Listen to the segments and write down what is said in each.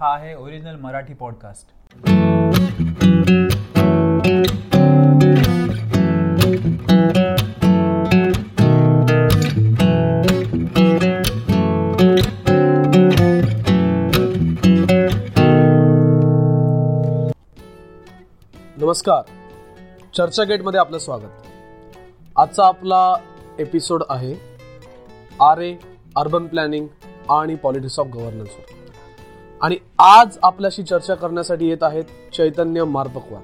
हा आहे original Marathi podcast. नमस्कार. चर्चा गेटमध्ये आपलं स्वागत. आजचा आपला एपिसोड आहे आर ए अर्बन प्लॅनिंग आणि पॉलिटिक्स ऑफ गव्हर्नन्सवर आणि आज आपल्याशी चर्चा करण्यासाठी येत आहेत चैतन्य मार्पकवार.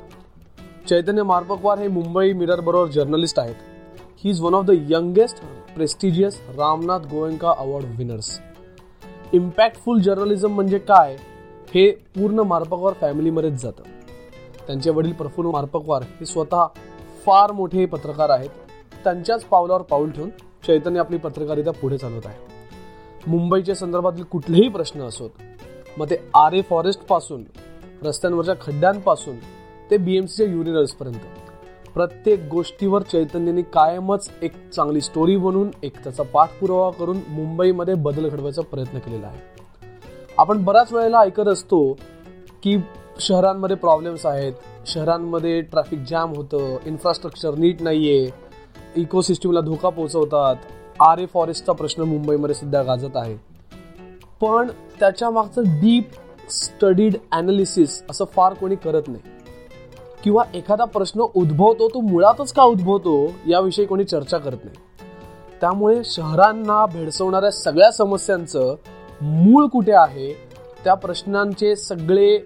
चैतन्य मार्पकवार हे मुंबई मिरर बरोबर जर्नलिस्ट आहेत. He is one of the youngest prestigious Ramnath Goenka award winners impactful journalism म्हणजे काय? हे पूर्ण मार्पकवार फॅमिलीमध्येच जातं. त्यांचे वडील प्रफुल्ल मार्पकवार हे स्वतः फार मोठे पत्रकार आहेत. त्यांच्याच पावलावर पाऊल ठेवून चैतन्य आपली पत्रकारिता पुढे चालवत आहे. मुंबईच्या संदर्भातील कुठलेही प्रश्न असोत मग ते आर ए फॉरेस्टपासून रस्त्यांवरच्या खड्ड्यांपासून ते बीएमसीच्या युनियनर्सपर्यंत प्रत्येक गोष्टीवर चैतन्याने कायमच एक चांगली स्टोरी बनवून एक त्याचा पाठपुरावा करून मुंबईमध्ये बदल घडवायचा प्रयत्न केलेला आहे. आपण बऱ्याच वेळेला ऐकत असतो की शहरांमध्ये प्रॉब्लेम्स आहेत शहरांमध्ये ट्रॅफिक जॅम होतं इन्फ्रास्ट्रक्चर नीट नाही आहे इकोसिस्टमला धोका पोहोचवतात. आर ए फॉरेस्टचा प्रश्न मुंबईमध्ये सध्या गाजत आहे. पण त्याच्या मागचं डीप स्टडीड अनालिसिस असं फार कोणी करत नाही. किंवा एखादा प्रश्न उद्भवतो तो मुळातच का उद्भवतो याविषयी कोणी चर्चा करत नाही. त्यामुळे शहरांना भेडसवणाऱ्या सगळ्या समस्यांचं मूळ कुठे आहे त्या प्रश्नांचे सगळे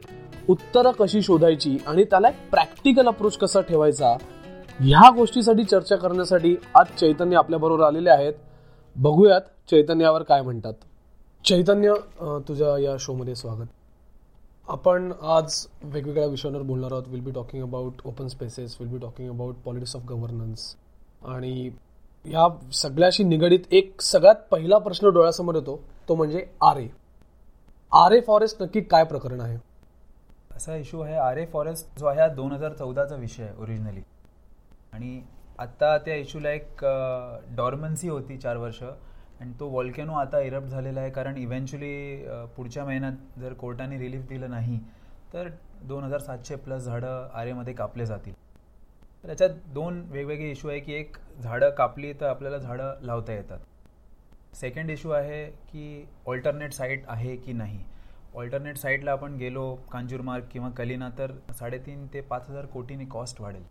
उत्तरं कशी शोधायची आणि त्याला एक प्रॅक्टिकल अप्रोच कसा ठेवायचा ह्या गोष्टीसाठी चर्चा करण्यासाठी आज चैतन्य आपल्याबरोबर आलेले आहेत. बघूयात चैतन्यावर काय म्हणतात. चैतन्य तुझ्या या शोमध्ये स्वागत. आपण आज वेगवेगळ्या विषयांवर बोलणार आहोत. Will be talking about open spaces will be talking about politics of governance आणि या सगळ्याशी निगडीत एक सगळ्यात पहिला प्रश्न डोळ्यासमोर येतो तो म्हणजे Aarey R A forest नक्की काय प्रकरण आहे? असा इश्यू आहे आर ए फॉरेस्ट जो आहे हा दोन हजार चौदाचा विषय आहे ओरिजिनली आणि आत्ता त्या इशूला एक डॉर्मन्सी होती चार वर्ष. आणि तो वॉल्कॅनो आता इरप्ट झालेला आहे. कारण इव्हेंच्युअली पुढच्या महिन्यात जर कोर्टाने रिलीफ दिलं नाही तर दोन हजार सातशे प्लस झाडं आरेमध्ये कापले जातील. तर याच्यात दोन वेगवेगळे इश्यू आहे की एक झाडं कापली तर आपल्याला झाडं लावता येतात. सेकंड इश्यू आहे की ऑल्टरनेट साईट आहे की नाही. ऑल्टरनेट साईटला आपण गेलो कांजूरमार्ग किंवा कलिना तर साडेतीन ते पाच हजार कोटीने कॉस्ट वाढेल.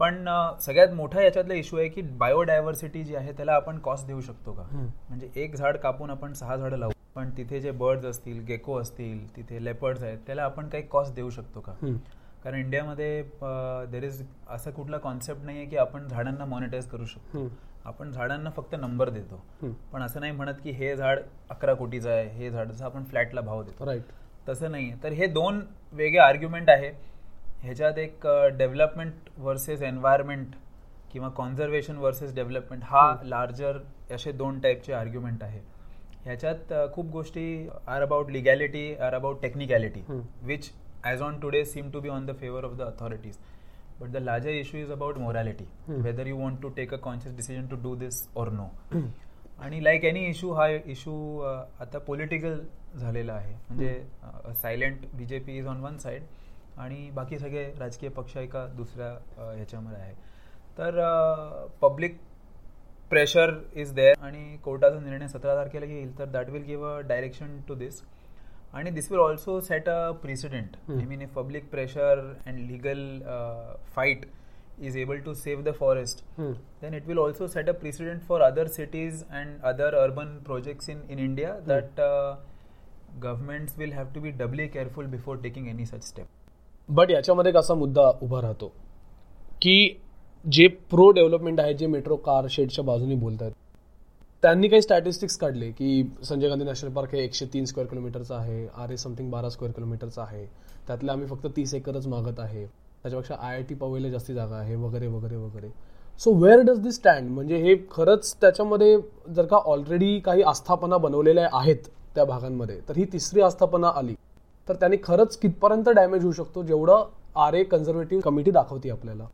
पण सगळ्यात मोठा याच्यातला इश्यू आहे की बायोडायव्हर्सिटी जी आहे त्याला आपण कॉस्ट देऊ शकतो का? म्हणजे एक झाड कापून आपण सहा झाडं लावू पण तिथे जे बर्ड्स असतील गेको असतील तिथे लेपर्ड्स आहेत त्याला आपण काही कॉस्ट देऊ शकतो का? कारण इंडियामध्ये देर इज असा कुठला कॉन्सेप्ट नाही आहे की आपण झाडांना मॉनिटाईज करू शकतो. आपण झाडांना फक्त नंबर देतो. पण असं नाही म्हणत की हे झाड अकरा कोटीचं आहे हे झाड जसं आपण फ्लॅटला भाव देतो. राईट तसं नाही तर हे दोन वेगळे आर्ग्युमेंट आहे. ह्याच्यात एक डेव्हलपमेंट वर्सेस एन्व्हायरमेंट किंवा कॉन्झर्वेशन वर्सेस डेव्हलपमेंट हा लार्जर असे दोन टाईपचे आर्ग्युमेंट आहे. ह्याच्यात खूप गोष्टी are about legality are about technicality which as on today seem to be on the favour of the authorities but the larger issue is about morality whether you want to take a conscious decision to do this or no आणि like any issue हा issue आता political झालेला आहे. म्हणजे silent BJP is on one side आणि बाकी सगळे राजकीय पक्ष एका दुसऱ्या ह्याच्यामध्ये आहे. तर पब्लिक प्रेशर इज देअर आणि कोर्टाचा निर्णय सतरा तारखेला येईल. तर that will give a direction to this आणि this will also set a precedent I mean if public pressure and legal fight is able to save the forest then it will also set a precedent for other cities and other urban projects in in India that government will have to be doubly careful before taking any such step but याच्यामध्ये एक असा मुद्दा उभा राहतो की जे pro development आहे जे मेट्रो कार शेडच्या बाजूने बोलत आहेत त्यांनी काही स्टॅटिस्टिक्स काढले की संजय गांधी नॅशनल पार्क हे एकशे तीन स्क्वेअर किलोमीटरचं आहे आर ए समथिंग बारा स्क्वेअर किलोमीटरचं आहे त्यातले आम्ही फक्त तीस एकरच मागत आहे त्याच्यापेक्षा आय आय टी पवेला जास्ती जागा आहे वगैरे वगैरे वगैरे. So where does this stand म्हणजे हे खरंच त्याच्यामध्ये जर का ऑलरेडी काही आस्थापना बनवलेल्या आहेत त्या भागांमध्ये तर ही तिसरी आस्थापना आली. तर त्याने खरंच कितपर्यंत डॅमेज होऊ शकतो जेवढं आर ए कन्झर्वेटिव्ह कमिटी दाखवते आपल्याला.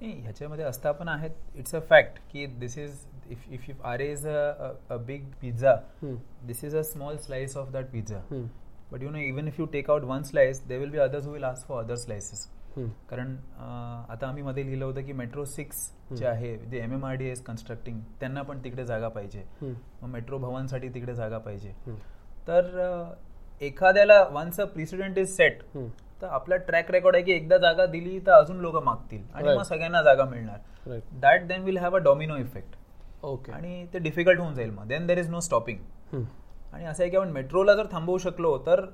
नाही ह्याच्यामध्ये आस्थापना आहेत. इट्स अ फॅक्ट की this is if if if Aarey is a big pizza this is a small slice of that pizza but you know even if you take out one slice they will be others will ask for other slices कारण आता आम्ही मध्ये लिहिलं होतं की metro six जे आहे जे M M R D S constructing त्यांना पण तिकडे जागा पाहिजे. मग मेट्रो भवनसाठी तिकडे जागा पाहिजे. तर एखाद्याला once a precedent is set तर आपला ट्रॅक रेकॉर्ड आहे की एकदा जागा दिली तर अजून लोक मागतील आणि. मग सगळ्यांना जागा मिळणार. That then will have a domino effect okay आणि ते डिफिकल्ट होऊन जाईल मग. Then there is no stopping आणि असं आहे की आपण मेट्रोला जर थांबवू शकलो तर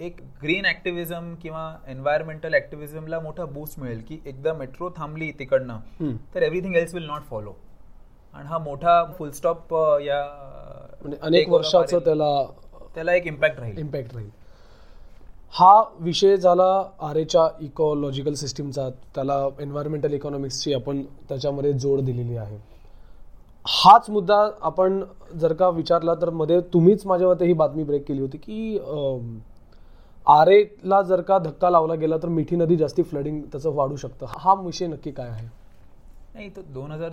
एक ग्रीन ऍक्टिव्हिझम किंवा एन्व्हायरमेंटल ऍक्टिव्हिझमला मोठा बूस्ट मिळेल की एकदा मेट्रो थांबली तिकडनं तर everything else will not follow आणि हा मोठा फुलस्टॉप या म्हणजे अनेक वर्षाचं. त्याला त्याला एक इम्पॅक्ट राहील. इम्पॅक्ट राहील. हा विषय झाला आर एच्या इकॉलॉजिकल सिस्टीमचा त्याला एन्व्हायरमेंटल इकॉनॉमिक्सची आपण त्याच्यामध्ये जोड दिलेली आहे. हाच मुद्दा आपण जर का विचारला तर मध्ये तुम्हीच माझ्या मते ही बातमी ब्रेक केली होती की आर एला जर का धक्का लावला गेला तर मिठी नदी जास्ती फ्लडिंग त्याचं वाढू शकतं. हा विषय नक्की काय आहे? नाही तो दोन हजार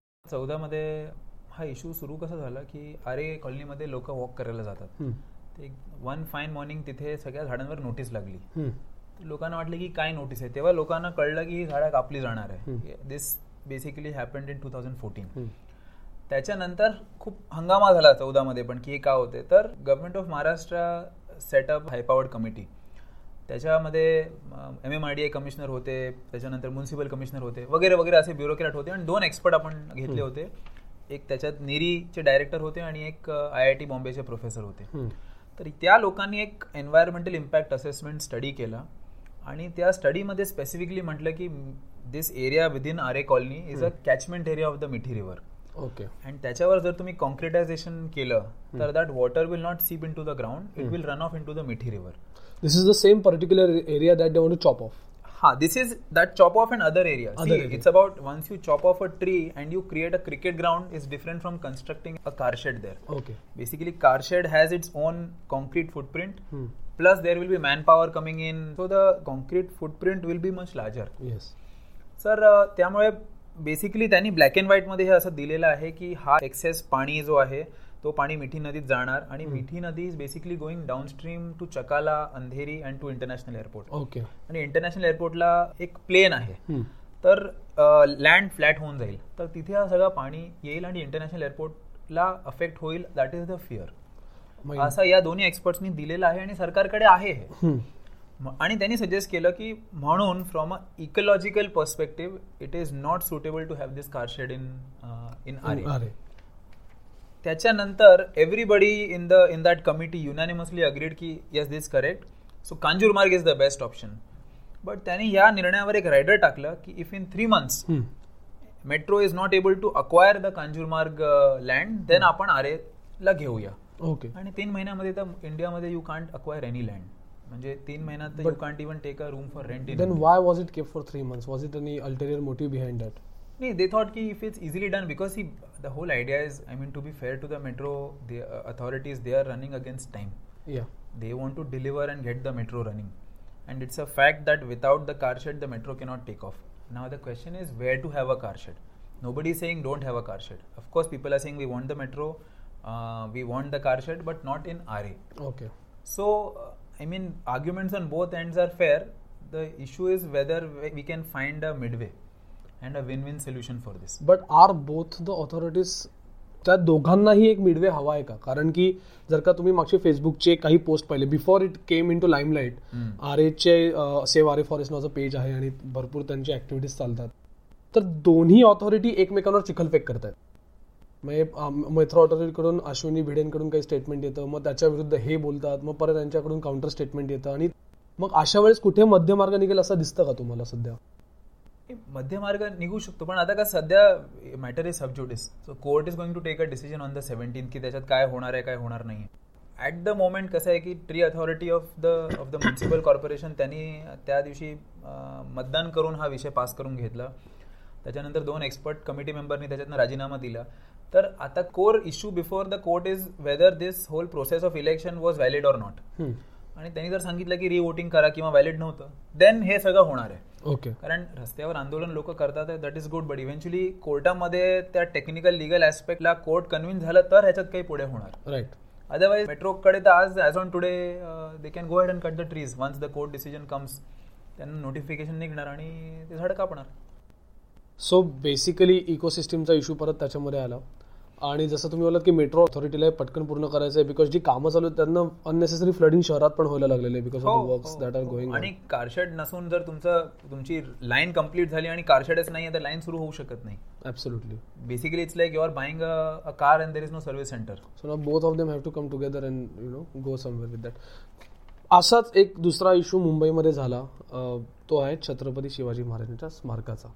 चौदामध्ये हा इश्यू सुरू कसा झाला की आरे कॉलनीमध्ये लोक वॉक करायला जातात. ते वन फाईन मॉर्निंग तिथे सगळ्या झाडांवर नोटीस लागली. लोकांना वाटलं की काय नोटीस आहे? तेव्हा लोकांना कळलं की ही झाडं कापली जाणार आहे. This basically happened in two thousand fourteen त्याच्यानंतर खूप हंगामा झाला चौदामध्ये पण की हे का होते? तर government of Maharashtra set up high powered committee त्याच्यामध्ये M M R D A commissioner होते त्याच्यानंतर म्युन्सिपल कमिशनर होते वगैरे वगैरे असे ब्युरोक्रॅट होते आणि दोन एक्सपर्ट आपण घेतले होते. एक त्याच्यात नेरीचे डायरेक्टर होते आणि एक आय आय टी बॉम्बेचे प्रोफेसर होते. तर त्या लोकांनी एक एन्व्हायरमेंटल इम्पॅक्ट असेसमेंट स्टडी केला आणि त्या स्टडीमध्ये स्पेसिफिकली म्हटलं की this area within Aarey colony is a catchment area of the Mithi river okay आणि त्याच्यावर जर तुम्ही कॉन्क्रिटायझेशन केलं तर that water will not seep into the ground it will run off into the Mithi river this is the same particular area that they want to chop off Ha, this is that chop off in other area. Other See, area. it's about once you chop off a tree and you create a cricket ground is different from constructing a car shed there. Okay Basically, car shed has its own concrete footprint. Plus, there will be manpower coming in, so the concrete footprint will be much larger. Yes sir त्यामुळे basically त्यांनी black and व्हाईटमध्ये हे असं दिलेलं आहे की हा access पाणी जो आहे तो पाणी मिठी नदीत जाणार आणि मिठी नदी is basically going downstream to Chakala Andheri and to international airport okay आणि इंटरनॅशनल एअरपोर्टला एक प्लेन आहे. तर लँड फ्लॅट होऊन जाईल. तर तिथे हा सगळं पाणी येईल आणि इंटरनॅशनल एअरपोर्टला अफेक्ट होईल. दॅट इज द फिअर असं या दोन्ही एक्सपर्ट्सनी दिलेलं आहे आणि सरकारकडे आहे हे. आणि त्यांनी सजेस्ट केलं की म्हणून from a ecological perspective it is not suitable to have this car shed in in Aarey त्याच्यानंतर everybody in the in that committee unanimously agreed की yes this correct so Kanjurmarg is the best option but त्यांनी या निर्णयावर एक rider टाकलं की if in three months metro is not able to acquire the Kanjurmarg land then आपण आरे ला घेऊया. ओके आणि तीन महिन्यामध्ये तर इंडियामध्ये you can't acquire any land म्हणजे तीन महिन्यात you can't even take a room for rent in then why was it kept for three months was it any ulterior motive behind that They thought ki if it's easily done because the whole idea is, I mean, to be fair to the metro the uh, authorities, they are running against time. Yeah. They want to deliver and get the metro running, and it's a fact that without the car shed, the metro cannot take off. Now the question is where to have a car shed. Nobody is saying don't have a car shed. Of course, people are saying we want the metro, uh, we want the car shed, but not in RA. Okay. So, uh, I mean, arguments on both ends are fair. The issue is whether we can find a midway. And a win-win solution for this. But are both the authorities त्या दोघांनाही एक Midway हवा आहे का? कारण की जर का तुम्ही मागचे फेसबुकचे काही पोस्ट पाहिले before it came into limelight R एचे सेव आर ए फॉरेस्ट नावाचं पेज आहे आणि भरपूर त्यांची ऍक्टिव्हिटीज चालतात. तर दोन्ही ऑथॉरिटी एकमेकांवर चिखलफेक करतात म्हणजे मेट्रो ऑथॉरिटीकडून अश्विनी भिडेंकडून काही स्टेटमेंट येतं मग त्याच्या विरुद्ध हे बोलतात मग परत त्यांच्याकडून काउंटर स्टेटमेंट येतं आणि मग अशा वेळेस कुठे मध्यमार्ग निघेल असं दिसतं का तुम्हाला सध्या? हे मध्यमार्ग निघू शकतो पण आता का सध्या matter is sub judice so court is going to take a decision on the seventeen की त्याच्यात काय होणार आहे काय होणार नाही ॲट द मोमेंट कसं आहे की tree authority of the of the municipal corporation त्यांनी त्या दिवशी मतदान करून हा विषय पास करून घेतला. त्याच्यानंतर दोन एक्सपर्ट कमिटी मेंबरनी त्याच्यातनं राजीनामा दिला. तर आता core issue before the court is whether this whole process of election was valid or not. आणि त्यांनी जर सांगितलं की रिवोटिंग करा किंवा व्हॅलिड नव्हतं. देन हे सगळं होणार आहे. ओके. कारण रस्त्यावर आंदोलन लोक करतात that is good but eventually कोर्टामध्ये त्या टेक्निकल लिगल ऍस्पेक्टला कोर्ट कन्व्हिन्स झालं तर ह्याच्यात काही पुढे होणार. राईट अदरवाईज मेट्रोकडे तर आज as on today they can go ahead and cut the trees once the court decision comes त्यांना नोटिफिकेशन निघणार आणि ते झाड कापणार सो बेसिकली इकोसिस्टीमचा इश्यू परत त्याच्यामध्ये आला. आणि जसं तुम्ही बोलात की मेट्रो ऑथॉरिटीला पटकन पूर्ण करायचं आहे बिकॉज जी कामं चालू आहेत त्यांना अननेसेसरी फ्लडिंग शहरात पण व्हायला लागलेले because of the works that are going आणि कारशेड नसून जर तुमचं तुमची लाईन कंप्लीट झाली आणि कारशेडच नाही तर लाईन सुरू होऊ शकत नाही. Absolutely basically it's like you are buying a car and there is no service centre so ना both of them have to come together and you know go somewhere with that असाच एक दुसरा issue मुंबईमध्ये झाला. तो आहे छत्रपती शिवाजी महाराजांच्या स्मारकाचा.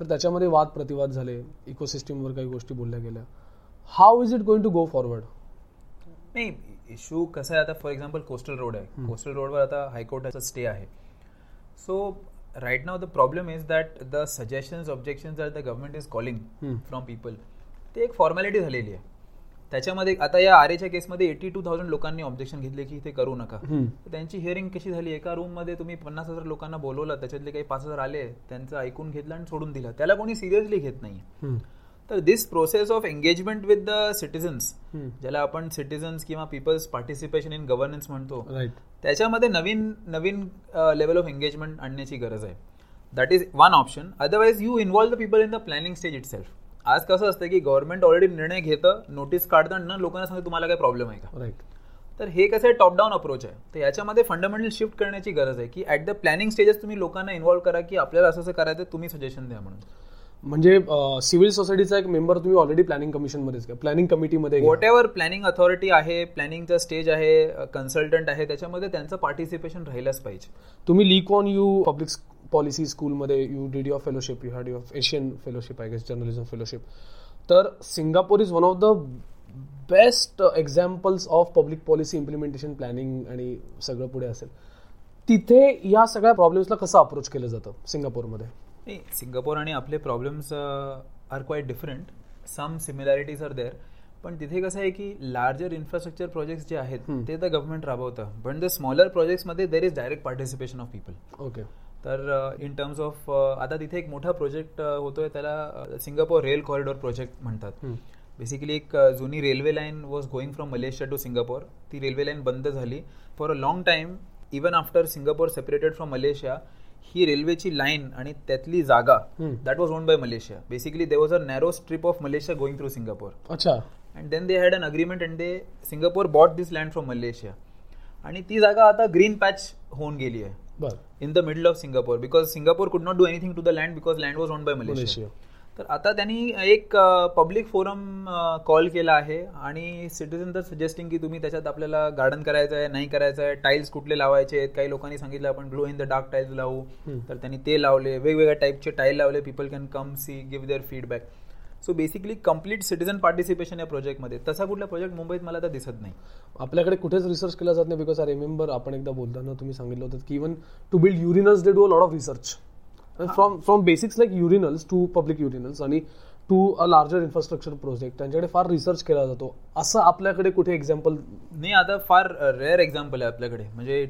तर त्याच्यामध्ये वाद प्रतिवाद झाले इकोसिस्टीमवर काही गोष्टी बोलल्या गेल्या. How is it going to go forward नाही इश्यू कसं आहे आता फॉर एक्झाम्पल कोस्टल रोड आहे. कोस्टल रोडवर आता हायकोर्टाचा स्टे आहे. So right now the problem is that the suggestions objections are the government is calling from people ते एक फॉर्मॅलिटी झालेली आहे. त्याच्यामध्ये आता या आर एच्या केसमध्ये एटी टू थाउजंड लोकांनी ऑब्जेक्शन घेतले की ते करू नका. त्यांची हिअरिंग कशी झाली? एका रूममध्ये तुम्ही पन्नास हजार लोकांना बोलवलं त्याच्यातले काही पाच हजार आले त्यांचं ऐकून घेतलं आणि सोडून दिलं. त्याला कोणी सिरियसली घेत नाही तर this process of engagement with the citizens ज्याला आपण सिटीजन्स किंवा पीपल्स पार्टिसिपेशन इन गव्हर्नन्स म्हणतो त्याच्यामध्ये नवीन नवीन लेवल ऑफ एंगेजमेंट आणण्याची गरज आहे. That is one option otherwise you involve the people in the planning stage itself आज कसं असतं की गव्हर्नमेंट ऑलरेडी निर्णय घेतं नोटीस काढतं आणि ना लोकांना सांगतं तुम्हाला काय प्रॉब्लेम आहे का? राईट तर हे कसं टॉप डाऊन अप्रोच आहे. तर याच्यामध्ये फंडामेंटल शिफ्ट करण्याची गरज आहे की ऍट द प्लॅनिंग स्टेजेस तुम्ही लोकांना इन्व्हॉल्व करा की आपल्याला असं असं करायचं तुम्ही सजेशन द्या म्हणून. म्हणजे सिव्हिल सोसायटीचा एक मेंबर तुम्ही ऑलरेडी प्लॅनिंग कमिशनमध्येच घ्या. प्लॅनिंग कमिटीमध्ये. वॉट एव्हर प्लॅनिंग अथॉरिटी आहे प्लॅनिंगचा स्टेज आहे कन्सल्टंट आहे त्याच्यामध्ये त्यांचं पार्टिसिपेशन राहिलंच पाहिजे. तुम्ही Lee Kuan Yew public policy स्कूलमध्ये you did your fellowship you had your Asian fellowship I guess journalism fellowship तर Singapore is one of the best examples of public policy implementation planning आणि सगळं पुढे असेल. तिथे या सगळ्या प्रॉब्लेम्सला कसं अप्रोच केलं जातं सिंगापूरमध्ये नाही सिंगापूर आणि आपले problems are quite different some similarities are there पण तिथे कसं आहे की लार्जर इन्फ्रास्ट्रक्चर प्रोजेक्ट्स जे आहेत ते तर गव्हर्नमेंट राबवतं. पण the smaller प्रोजेक्ट्समध्ये there is direct participation of people okay तर इन टर्म्स ऑफ आता तिथे एक मोठा प्रोजेक्ट होतोय त्याला सिंगापूर रेल कॉरिडॉर प्रोजेक्ट म्हणतात. बेसिकली एक अ, जुनी railway line was going from Malaysia to Singapore ती रेल्वे लाईन बंद झाली. For a long time even after Singapore separated from Malaysia ही रेल्वेची लाईन आणि त्यातली जागा that was owned by Malaysia. Basically they was a narrow strip of Malaysia going through Singapore अच्छा. And then they had an agreement and they Singapore bought this land from Malaysia. आणि ती जागा आता green patch होऊन गेली आहे. the middle of Singapore because Singapore could not do anything to the land because land was owned by Malaysia. Malaysia. तर आता त्यांनी एक पब्लिक फोरम कॉल केला आहे आणि सिटीजन तर सजेस्टिंग की तुम्ही त्याच्यात आपल्याला गार्डन करायचं आहे नाही करायचं आहे टाईल्स कुठले लावायचे आहेत? काही लोकांनी सांगितलं आपण glow in the dark tiles लावू. तर त्यांनी ते लावले. वेगवेगळ्या टाईपचे टाईल लावले. People can come see give their feedback so basically complete citizen participation या प्रोजेक्टमध्ये तसा कुठला प्रोजेक्ट मुंबईत मला तर दिसत नाही. आपल्याकडे कुठेच रिसर्च केला जात नाही बिकॉज आय रिमेंबर आपण एकदा बोलताना तुम्ही सांगितलं होतं की even to build urinals they do a lot of research from from basics like urinals to public urinals आणि to a larger infrastructure project त्यांच्याकडे फार रिसर्च केला जातो. असं आपल्याकडे कुठे एक्झाम्पल नाही आता फार रेअर एक्झाम्पल आहे आपल्याकडे. म्हणजे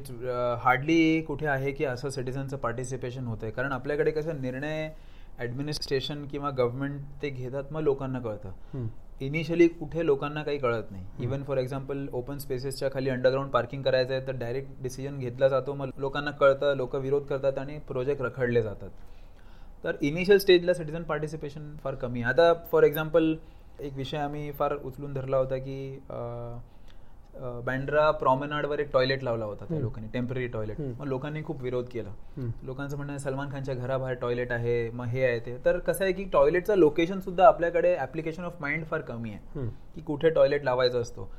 हार्डली कुठे आहे की असं सिटीजनचं पार्टिसिपेशन होतं आहे कारण आपल्याकडे कसं निर्णय ऍडमिनिस्ट्रेशन किंवा गव्हर्नमेंट ते घेतात मग लोकांना कळतं. इनिशियली कुठे लोकांना काही कळत नाही. इवन फॉर एक्झाम्पल ओपन स्पेसेसच्या खाली अंडरग्राऊंड पार्किंग करायचं आहे तर डायरेक्ट डिसिजन घेतला जातो. मग लोकांना कळतं लोक विरोध करतात आणि प्रोजेक्ट रखडले जातात. तर इनिशियल स्टेजला सिटीजन पार्टिसिपेशन फार कमी आता फॉर एक्झाम्पल एक विषय आम्ही फार उचलून धरला होता की बँड्रा प्रॉमेनाडवर एक टॉयलेट लावला होता त्या लोकांनी टेंपररी टॉयलेट मग लोकांनी खूप विरोध केला. लोकांचं म्हणणं आहे सलमान खानच्या घराबाहेर टॉयलेट आहे मग हे आहे ते. तर कसं आहे की टॉयलेटचं लोकेशन सुद्धा आपल्याकडे ऍप्लिकेशन ऑफ माइंड फार कमी आहे. की कुठे टॉयलेट लावायचं असतो.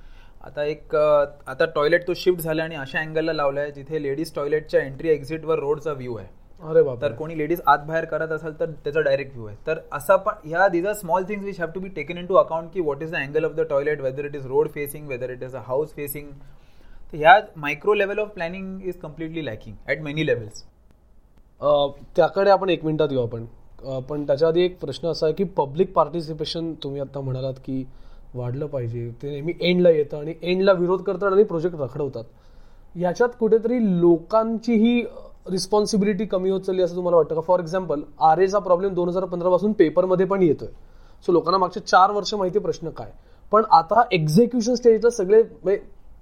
आता एक आता टॉयलेट तो शिफ्ट झाला आणि अशा अँगलला लावला आहे जिथे लेडीज टॉयलेटच्या एंट्री एक्झिटवर रोडचा व्ह्यू आहे. अरे तर कोणी लेडीज आत बाहेर करत असेल तर त्याचा डायरेक्ट व्ह्यू आहे. तर असं पण ह्या these are small things which have to be taken into account की what is the angle of the toilet whether it is road facing whether it is a house facing तर ह्या micro level of planning is completely lacking at many levels त्याकडे आपण एक मिनिटात येऊ आपण. पण त्याच्या आधी एक प्रश्न असा आहे की पब्लिक पार्टिसिपेशन तुम्ही आता म्हणालात की वाढलं पाहिजे. ते नेहमी एंडला येतं आणि एंडला विरोध करतात आणि प्रोजेक्ट रखडवतात. याच्यात कुठेतरी लोकांचीही रिस्पॉन्सिबिलिटी कमी होत चालली असं तुम्हाला वाटतं का? फॉर एक्झाम्पल आर एचा प्रॉब्लेम दोन हजार पंधरा पासून पेपरमध्ये पण येतोय. सो लोकांना मागचे चार वर्ष माहिती प्रश्न काय. पण आता एक्झिक्युशन स्टेजला सगळे म्हणजे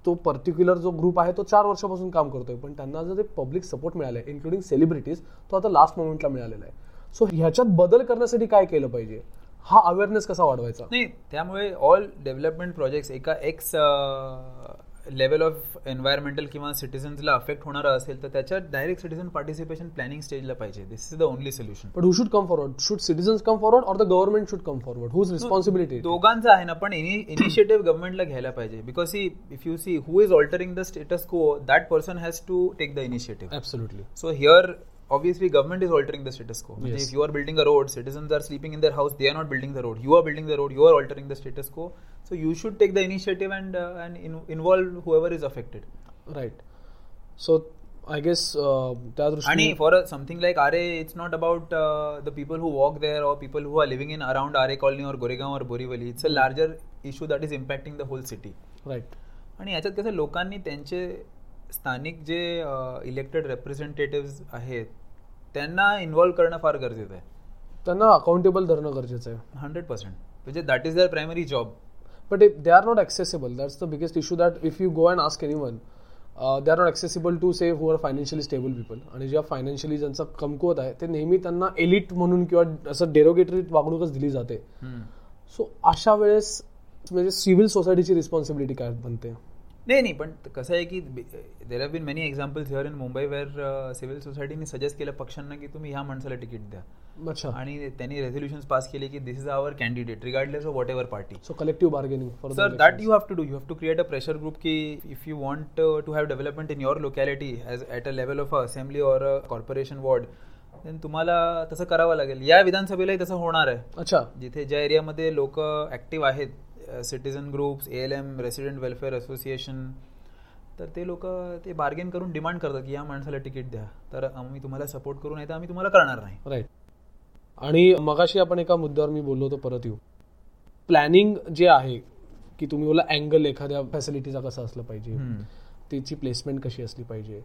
तो पर्टिक्युलर जो ग्रुप आहे तो चार वर्षापासून काम करतोय. पण त्यांना जर ते पब्लिक सपोर्ट मिळाला आहे इन्क्लुडिंग सेलिब्रिटीज तो आता लास्ट मोमेंटला मिळालेला आहे. सो ह्याच्यात बदल करण्यासाठी काय केलं पाहिजे? हा अवेअरनेस कसा वाढवायचा? नाही त्यामुळे ऑल डेव्हलपमेंट प्रोजेक्ट एका एक्स लेवल ऑफ एन्व्हायरमेंटल किंवा सिटीजन्सला अफेक्ट होणार असेल तर त्याच्यात डायरेक्ट सिटीजन पार्टिसिपेशन प्लॅनिंग स्टेजला पाहिजे. This is the only solution but who should come forward should citizens come forward or the government should come forward whose responsibility दोघांचं आहे ना पण इनिशिएटिव्ह गव्हर्नमेंटला घ्यायला पाहिजे. Because see if you see who is altering the status quo that person has to take the initiative absolutely so here obviously government is altering the status quo. Yes. if you are building a road citizens are sleeping in their house they are not building the road. You are building the road you are altering the status quo. So you should take the initiative and uh, and in, involve whoever is affected right so I guess uh, आणि for a, something like RA it's not about uh, the people who walk there or people who are living in around RA colony or Goregaon or Borivali it's a larger issue that is impacting the whole city right आणि याच्यात कसं लोकांनी त्यांचे स्थानिक जे elected representative आहेत त्यांना involve करणं फार गरजेचं आहे त्यांना अकाउंटेबल धरणं गरजेचं आहे हंड्रेड पर्सेंट म्हणजे that is their primary job but they are not accessible that's the biggest issue that if you go and ask any one they are not accessible to save who are financially stable people आणि ज्या financially ज्यांचा कमकुवत आहे ते नेहमी त्यांना elite म्हणून किंवा असं डेरोगेटरी वागणूकच दिली जाते. सो अशा वेळेस म्हणजे सिव्हिल सोसायटीची रिस्पॉन्सिबिलिटी काय बनते? नाही नाही पण कसं आहे की there have been many examples here in Mumbai where civil सोसायटीने सजेस्ट केलं पक्षांना की तुम्ही ह्या माणसाला तिकीट द्या. अच्छा. आणि त्यांनी रेझोल्युशन पास केले की this is our candidate regardless of whatever party so collective bargaining sir that you have to do you have to create a pressure group की if you want to have development in your locality as at a level of a assembly or a corporation ward then तुम्हाला तसं करावं लागेल. या विधानसभेलाही तसं होणार आहे. अच्छा. जिथे ज्या एरियामध्ये लोक ऍक्टिव्ह आहेत citizen groups A L M resident welfare association तर ते लोक ते बार्गेन करून डिमांड करतात की या माणसाला तिकीट द्या. तर आम्ही तुम्हाला सपोर्ट करू नाही तर आम्ही तुम्हाला करणार नाही. राईट आणि मगाशी आपण एका मुद्द्यावर मी बोललो होतो परत येऊ. प्लॅनिंग जे आहे की तुम्ही बोला अँगल एखाद्या फॅसिलिटीचा कसा असलं पाहिजे त्याची प्लेसमेंट कशी असली पाहिजे.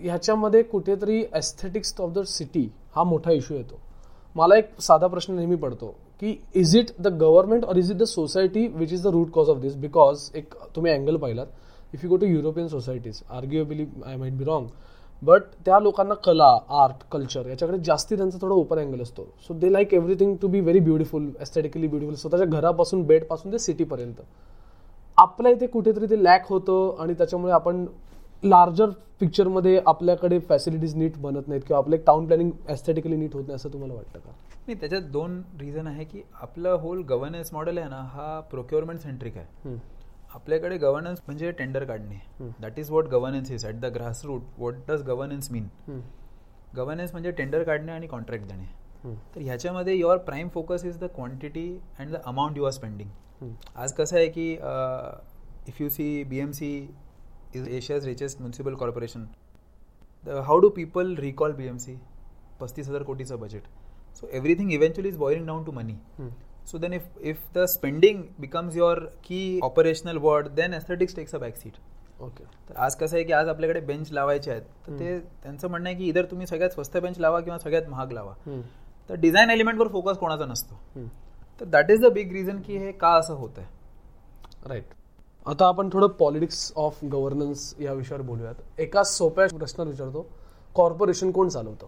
ह्याच्यामध्ये कुठेतरी एस्थेटिक्स ऑफ द सिटी हा मोठा इश्यू येतो. मला एक साधा प्रश्न नेहमी पडतो की is it the government or is it the society which is the root cause of this because एक तुम्ही अँगल पाहिलात. If you go to European societies arguably I might be wrong but त्या लोकांना कला आर्ट कल्चर याच्याकडे जास्ती त्यांचा थोडा ओपन अँगल असतो. So they like everything to be very beautiful aesthetically beautiful स्वतःच्या घरापासून बेडपासून ते सिटीपर्यंत आपल्या इथे कुठेतरी ते लॅक होतं आणि त्याच्यामुळे आपण लार्जर पिक्चरमध्ये आपल्याकडे फॅसिलिटीज नीट बनत नाहीत किंवा आपलं एक टाउन प्लॅनिंग एस्थेटिकली नीट होत नाही असं तुम्हाला वाटतं का? नाही त्याच्यात दोन रिझन आहे की आपलं होल गव्हर्नन्स मॉडेल आहे ना हा प्रोक्युअरमेंट सेंट्रिक आहे. आपल्याकडे गव्हर्नन्स म्हणजे टेंडर काढणे. That is what governance is at the grass root what does governance mean governance म्हणजे टेंडर काढणे आणि कॉन्ट्रॅक्ट देणे. तर ह्याच्यामध्ये your prime focus is the quantity and the amount you are spending आज कसं आहे की if you see B M C is Asia's richest municipal corporation how do people recall B M C पस्तीस हजार कोटीचं budget so everything eventually is boiling down to money So then if, if the spending becomes your key operational word, then aesthetics takes a back seat. Okay तर आज कसं आहे की आज आपल्याकडे bench लावायचे आहेत तर ते त्यांचं म्हणणं आहे की इधर तुम्ही सगळ्यात स्वस्त बेंच लावा किंवा सगळ्यात महाग लावा. तर डिझाईन एलिमेंटवर फोकस कोणाचा नसतो. तर that is the big reason की हे का असं होत आहे राईट आता आपण थोडं पॉलिटिक्स ऑफ गव्हर्नन्स या विषयावर बोलूयात. एका सोप्या प्रश्नावर विचारतो. कॉर्पोरेशन कोण चालवतं?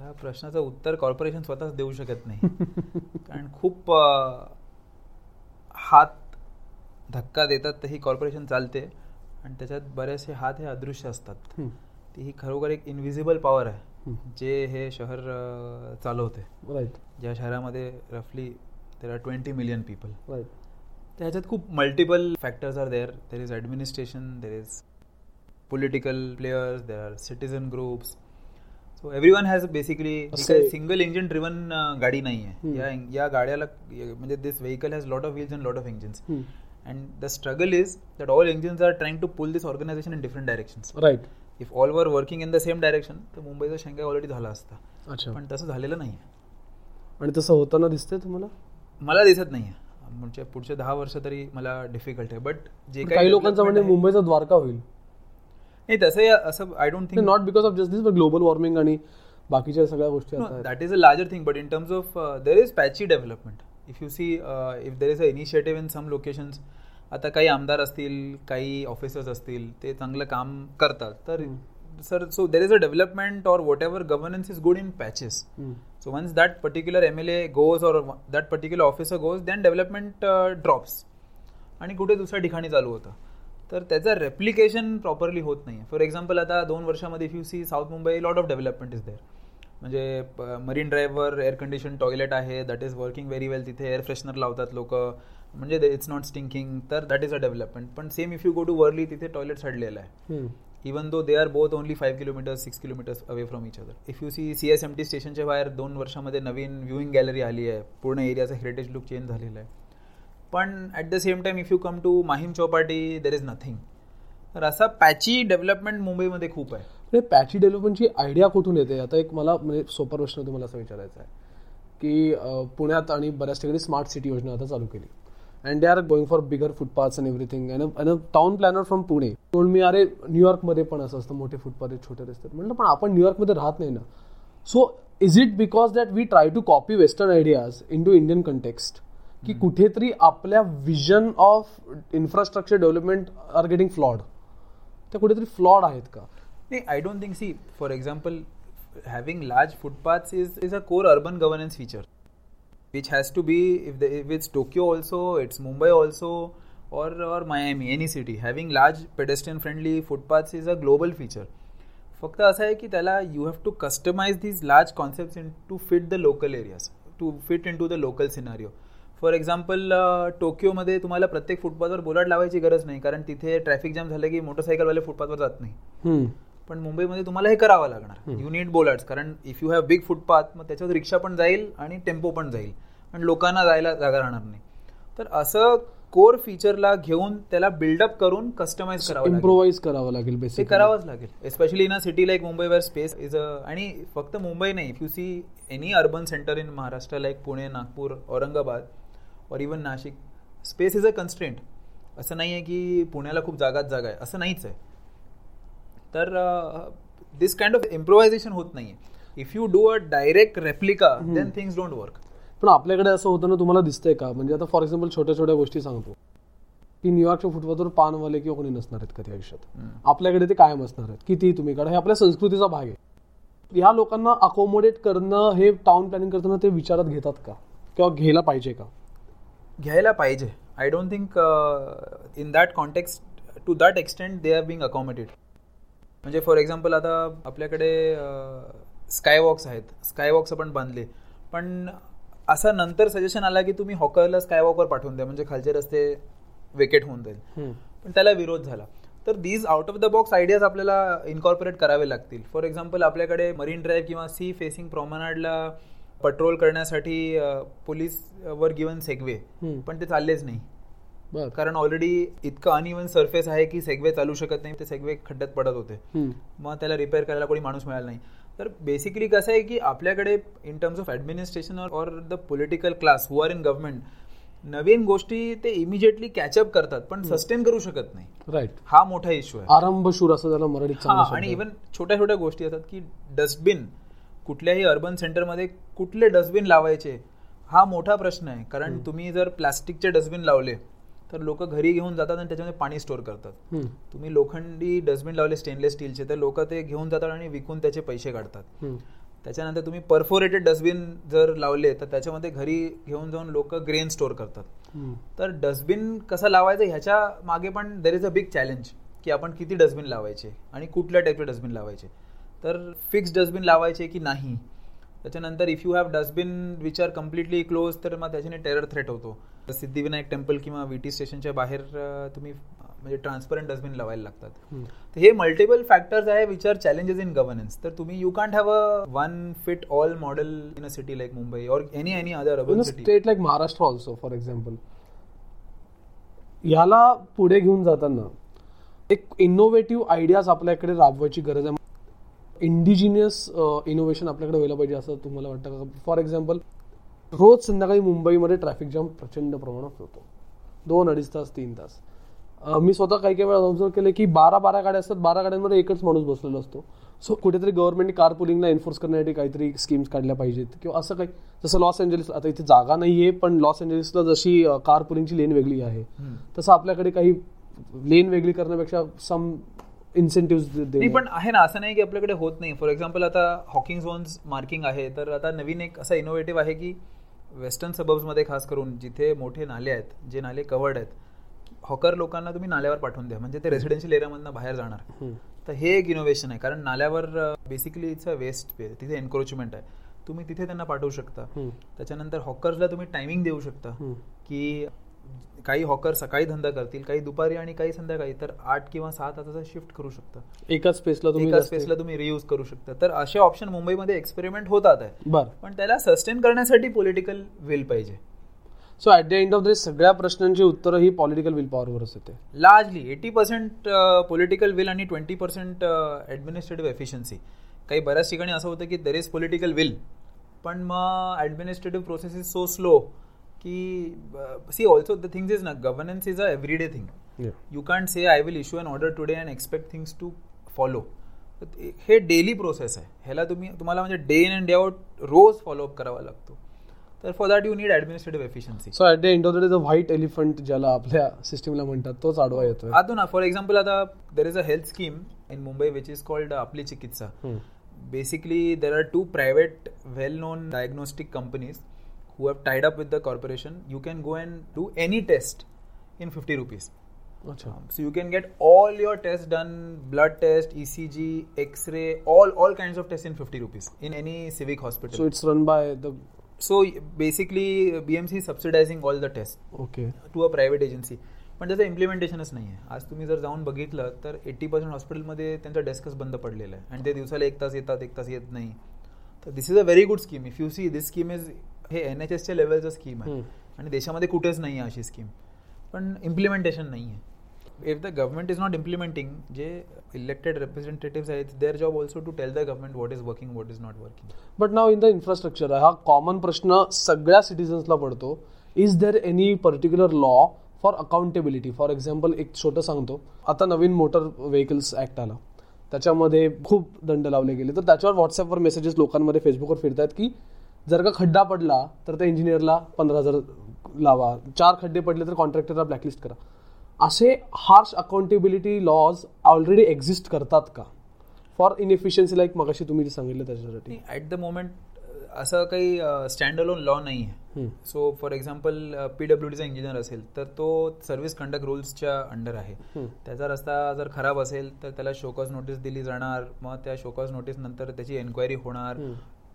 ह्या प्रश्नाचं उत्तर कॉर्पोरेशन स्वतःच देऊ शकत नाही. कारण खूप हात धक्का देतात तर ही कॉर्पोरेशन चालते. आणि त्याच्यात बरेचसे हात हे अदृश्य असतात. ती ही खरोखर एक इनव्हिजिबल पॉवर आहे जे हे शहर चालवते. राईट ज्या शहरामध्ये रफली there are twenty million people right तर ह्याच्यात खूप multiple factors are there there is administration there is political players there are citizen groups so every one has basically single engine driven गाडी नाही आहे या या गाड्याला म्हणजे this vehicle has lot of wheels and lot of engines and the struggle is that all engines are trying to pull this organisation in different directions right if all were working in the same direction तर मुंबईचा शेंगा already झाला असता. अच्छा. पण तसं झालेलं नाही आणि तसं होताना दिसतंय तुम्हाला? मला दिसत नाही म्हणजे पुढचे दहा वर्ष तरी मला डिफिकल्ट आहे. बट जे काही लोकांचं म्हणजे मुंबईचा द्वारका होईल. नाही तसं असं I don't think not because of just this global warming आणि बाकीच्या सगळ्या गोष्टी. That is a larger thing but in terms of there is patchy development if you see if there is a initiative in some locations आता काही आमदार असतील काही officers असतील ते चांगलं काम करतात तर sir so there is a development or whatever governance is good in patches hmm. So once that particular MLA goes or that particular officer goes, then development uh, drops. आणि कुठे दुसऱ्या ठिकाणी चालू होतं तर त्याचं रेप्लिकेशन प्रॉपरली होत नाही फॉर एक्झाम्पल आता दोन वर्षामध्ये if you see south Mumbai lot of development is there म्हणजे मरीन ड्राईव्हवर एअर कंडिशन टॉयलेट आहे that is working very well तिथे. एअर फ्रेशनर लावतात लोक. म्हणजे इट्स नॉट स्टिंकिंग तर दॅट इज अ डेव्हलपमेंट पण same if you go to Worli तिथे टॉयलेट सडलेलं आहे. Even though they are both only five kilometres six kilometres away from each other if you see C S M T स्टेशनच्या बाहेर दोन वर्षामध्ये नवीन viewing gallery आली आहे. पूर्ण एरियाचा हेरिटेज लुक चेंज झालेला आहे. पण at the same time if you come to Mahim Chowpatty there is nothing तर असा पॅची डेव्हलपमेंट मुंबईमध्ये खूप आहे. म्हणजे पॅची डेव्हलपमेंटची आयडिया कुठून येते? आता एक मला म्हणजे सोपा प्रश्न तुम्हाला असं विचारायचा आहे की पुण्यात आणि बऱ्याच ठिकाणी स्मार्ट सिटी योजना आता चालू केली. And they are going for bigger footpaths and everything and a town planner from Pune पण मी अरे न्यूयॉर्कमध्ये पण असं असतं मोठे फुटपाथ आहेत छोटे रस्ते म्हटलं पण आपण न्यूयॉर्कमध्ये राहत नाही ना. So is it because that we try to copy western ideas into Indian context की कुठेतरी आपल्या vision of infrastructure development are getting flawed त्या कुठेतरी फ्लॉड आहेत का नाही I don't think see for example having large footpaths is is a core urban governance feature which has to be if the, if it's Tokyo also it's Mumbai also, or or Miami, any city. Having large pedestrian friendly footpaths is a global feature. फक्त असं आहे की त्याला you have to customise these large concept in to fit the local areas to fit into the local scenario for example टोकियोमध्ये तुम्हाला प्रत्येक फुटपाथवर बोलाट लावायची गरज नाही कारण तिथे ट्रॅफिक जाम झालं की मोटरसायकलवाले फुटपाथवर जात नाही. पण मुंबईमध्ये तुम्हाला हे करावं लागणार. यू नीड बोलार्ड्स कारण if you have big footpath मग त्याच्यावर रिक्षा पण जाईल आणि टेम्पो पण जाईल. आणि लोकांना जायला जागा राहणार नाही. तर असं कोर फीचरला घेऊन त्याला बिल्डअप करून कस्टमाइज करावं इम्प्रोवाइज करावं लागेल ते करावंच लागेल. Especially in a city like Mumbai where space is a आणि फक्त मुंबई नाही if you see any urban centre in Maharashtra like Pune Nagpur Aurangabad or even Nashik space is a constraint असं नाही आहे की पुण्याला खूप जागाच जागा आहे. असं नाहीच आहे. तर दिस काइंड ऑफ इम्प्रोव्हायझेशन होत नाहीये. If you do a direct replica then things don't work पण आपल्याकडे असं होतं ना तुम्हाला दिसतंय का? म्हणजे आता फॉर एक्झाम्पल छोट्या छोट्या गोष्टी सांगतो. की न्यूयॉर्कच्या फुटपाथवर पानवाले किंवा कोणी नसणार आहेत कधी आयुष्यात. आपल्याकडे ते कायम असणार आहेत. किती तुम्ही काढा हे आपल्या संस्कृतीचा भाग आहे. ह्या लोकांना अकोमोडेट करणं हे टाउन प्लॅनिंग करताना ते विचारात घेतात का? किंवा घ्यायला पाहिजे का? घ्यायला पाहिजे. I don't think in that context to that extent they are being accommodate म्हणजे फॉर एक्झाम्पल आता आपल्याकडे स्कायवॉक्स आहेत. स्कायवॉक्स आपण बांधले. पण असं नंतर सजेशन आला की तुम्ही हॉकरला स्कायवॉकवर पाठवून द्या. म्हणजे खालचे रस्ते वेकेट होऊन जाईल. पण त्याला विरोध झाला. तर these out of the box ideas आपल्याला इन्कॉर्पोरेट करावे लागतील. फॉर एक्झाम्पल आपल्याकडे मरीन ड्राईव्ह किंवा सी फेसिंग प्रॉमनाडला पट्रोल करण्यासाठी पोलीस वर गिवन सेगवे पण ते चाललेच नाही. कारण ऑलरेडी इतकं अनइव्हन सरफेस आहे की सेगवे चालू शकत नाही ते सेगवे खड्ड्यात पडत होते. मग त्याला रिपेअर करायला कोणी माणूस मिळाला नाही. तर बेसिकली कसं आहे की आपल्याकडे in terms of administration or the political class who are in government नवीन गोष्टी ते इमिजिएटली कॅचअप करतात पण सस्टेन करू शकत नाही. राईट हा मोठा इश्यू आहे. आरंभशूर असं त्याला मराठीत आणि इव्हन छोट्या छोट्या गोष्टी असतात की डस्टबिन कुठल्याही अर्बन सेंटरमध्ये कुठले डस्टबिन लावायचे हा मोठा प्रश्न आहे. कारण तुम्ही जर प्लास्टिकचे डस्टबिन लावले तर लोक घरी घेऊन जातात आणि त्याच्यामध्ये पाणी स्टोअर करतात. तुम्ही लोखंडी डस्टबिन लावले स्टेनलेस स्टीलचे तर लोक ते घेऊन जातात आणि विकून त्याचे पैसे काढतात. त्याच्यानंतर तुम्ही परफोरेटेड डस्टबिन जर लावले तर त्याच्यामध्ये घरी घेऊन जाऊन लोक ग्रेन स्टोअर करतात. तर डस्टबिन कसं लावायचं ह्याच्या मागे पण there is a big challenge की आपण किती डस्टबिन लावायचे आणि कुठल्या टाईपचे डस्टबिन लावायचे. तर फिक्स डस्टबिन लावायचे की नाही? त्याच्यानंतर if you have dustbin which are completely close तर मग त्याच्याने टेरर थ्रेट होतो. सिद्धिविनायक टेम्पल किंवा टी स्टेशनच्या बाहेर तुम्ही म्हणजे ट्रान्सपरंट डस्टबिन लावायला लागतात. तर हे मल्टिपल फॅक्टर्स आहे which are challenges in governance तर तुम्ही you can't have a one fit all model in a city like Mumbai or any any other urban city state like Maharashtra also for example ह्याला पुढे घेऊन जाताना एक innovative ideas आपल्याकडे राबवायची गरज आहे. इंडिजिनियस इनोव्हेशन आपल्याकडे व्हायला पाहिजे असं तुम्हाला वाटतं का? फॉर एक्झाम्पल रोज संध्याकाळी मुंबईमध्ये ट्रॅफिक जाम प्रचंड प्रमाणात होतो. दोन अडीच तास तीन तास. मी स्वतः काही काही वेळा ऑब्झर्व केले की बारा बारा गाड्या असतात बारा गाड्यांमध्ये एकच माणूस बसलेला असतो. सो कुठेतरी गव्हर्नमेंटने कार पुलिंगला एन्फोर्स करण्यासाठी काहीतरी स्कीम्स काढल्या पाहिजेत किंवा असं काही. जसं लॉस एंजलिस आता इथे जागा नाही आहे पण लॉस एंजलिसला जशी कार पुलिंगची लेन वेगळी आहे तसं आपल्याकडे काही लेन वेगळी करण्यापेक्षा सम इन्सेंटिव्ह पण आहे ना असं नाही की आपल्याकडे होत नाही. फॉर एक्झाम्पल आता हॉकिंग झोन्स मार्किंग आहे तर आता नवीन एक असा इनोव्हेटिव्ह आहे की वेस्टर्न सबब्समध्ये खास करून जिथे मोठे नाले आहेत जे नाले कवर्ड आहेत हॉकर लोकांना तुम्ही नाल्यावर पाठवून द्या. म्हणजे ते रेसिडेन्शियल एरियामधनं बाहेर जाणार. तर हे एक इनोव्हेशन आहे. कारण नाल्यावर बेसिकली इट्स अ वेस्ट पे तिथे एन्क्रोचमेंट आहे. तुम्ही तिथे त्यांना पाठवू शकता. त्याच्यानंतर हॉकर्सला तुम्ही टायमिंग देऊ शकता. की काही हॉकर सकाळी धंदा करतील काही दुपारी आणि काही संध्याकाळी तर आठ किंवा सहा तासाचा शिफ्ट करू शकता. एकाच स्पेसला तुम्ही एकाच स्पेसला तुम्ही रियूज करू शकता. तर असे ऑप्शन मुंबईमध्ये एक्सपेरिमेंट होतात आहे. पण त्याला सस्टेन करण्यासाठी पॉलिटिकल विल पाहिजे. So at the end of the सगळ्या प्रश्नांची उत्तर ही पॉलिटिकल विल पॉवरवरच येते. Largely eighty percent political will आणि ट्वेंटी पर्सेंट ऍडमिनिस्ट्रेटिव्ह एफिशियन्सी काही बऱ्याच ठिकाणी असं होतं की देर इज पॉलिटिकल विल पण मग administrative process is so slow की see also the things is ना governance is a everyday thing you can't say I will issue an order today and expect things to follow हे daily process आहे. ह्याला तुम्ही तुम्हाला म्हणजे day in and day out rose follow up करावा लागतो. तर for that you need administrative efficiency so at the end of the day the white elephant ज्याला आपल्या सिस्टमला म्हणतात तोच आडवा येतो आता ना फॉर एक्झाम्पल आता there is a health scheme in Mumbai which is called Aapli Chikitsa. Basically there are two private well known diagnostic companies who have tied up with the corporation, you can go and do any test in 50 rupees. Achha. Um, so you can get all your tests done, blood test, ECG, X-ray, all all kinds of tests in 50 rupees in any civic hospital. So it's run by the. So basically, BMC is subsidizing all the tests. Okay. To a private agency. पण त्याचं इम्प्लिमेंटेशनच नाही आहे आज तुम्ही जर जाऊन बघितलं तर एट्टी पर्सेंट हॉस्पिटलमध्ये त्यांचा डेस्कच बंद पडलेला आहे आणि ते दिवसाला एक तास येतात एक तास येत नाही तर this is a very good scheme if you see this scheme is हे एन एच एसच्या लेवलचं स्कीम आहे. आणि देशामध्ये कुठेच नाही आहे अशी स्कीम पण इम्प्लिमेंटेशन नाही आहे. If the government is not implementing जे इलेक्टेड रिप्रेझेंटेटिव्ह आहेत their job also to tell the government what is working what is not working but now in the infrastructure हा कॉमन प्रश्न सगळ्या सिटीजन्सला पडतो. Is there any particular law for accountability for example एक छोटं सांगतो. आता नवीन मोटर व्हेकल्स ऍक्ट आला. त्याच्यामध्ये खूप दंड लावले गेले. तर त्याच्यावर व्हॉट्सअपवर मेसेजेस लोकांमध्ये फेसबुकवर फिरतात की जर का खड्डा पडला तर त्या इंजिनियरला पंधरा हजार लावा. चार खड्डे पडले तर कॉन्ट्रॅक्टरला ब्लॅकलिस्ट करा. असे harsh accountability laws already exist करतात का? फॉर इनएफिशियन्सी लाईक मगाशी तुम्ही सांगितलं त्याच्यासाठी. ॲट द मोमेंट असं काही स्टँड अलोन लॉ नाही आहे. So for example P W डीचा इंजिनियर असेल तर तो सर्व्हिस कंडक्ट रूल्सच्या अंडर आहे. त्याचा रस्ता जर खराब असेल तर त्याला शोकॉज नोटीस दिली जाणार. मग त्या शोकॉज नोटीस नंतर त्याची एन्क्वायरी होणार.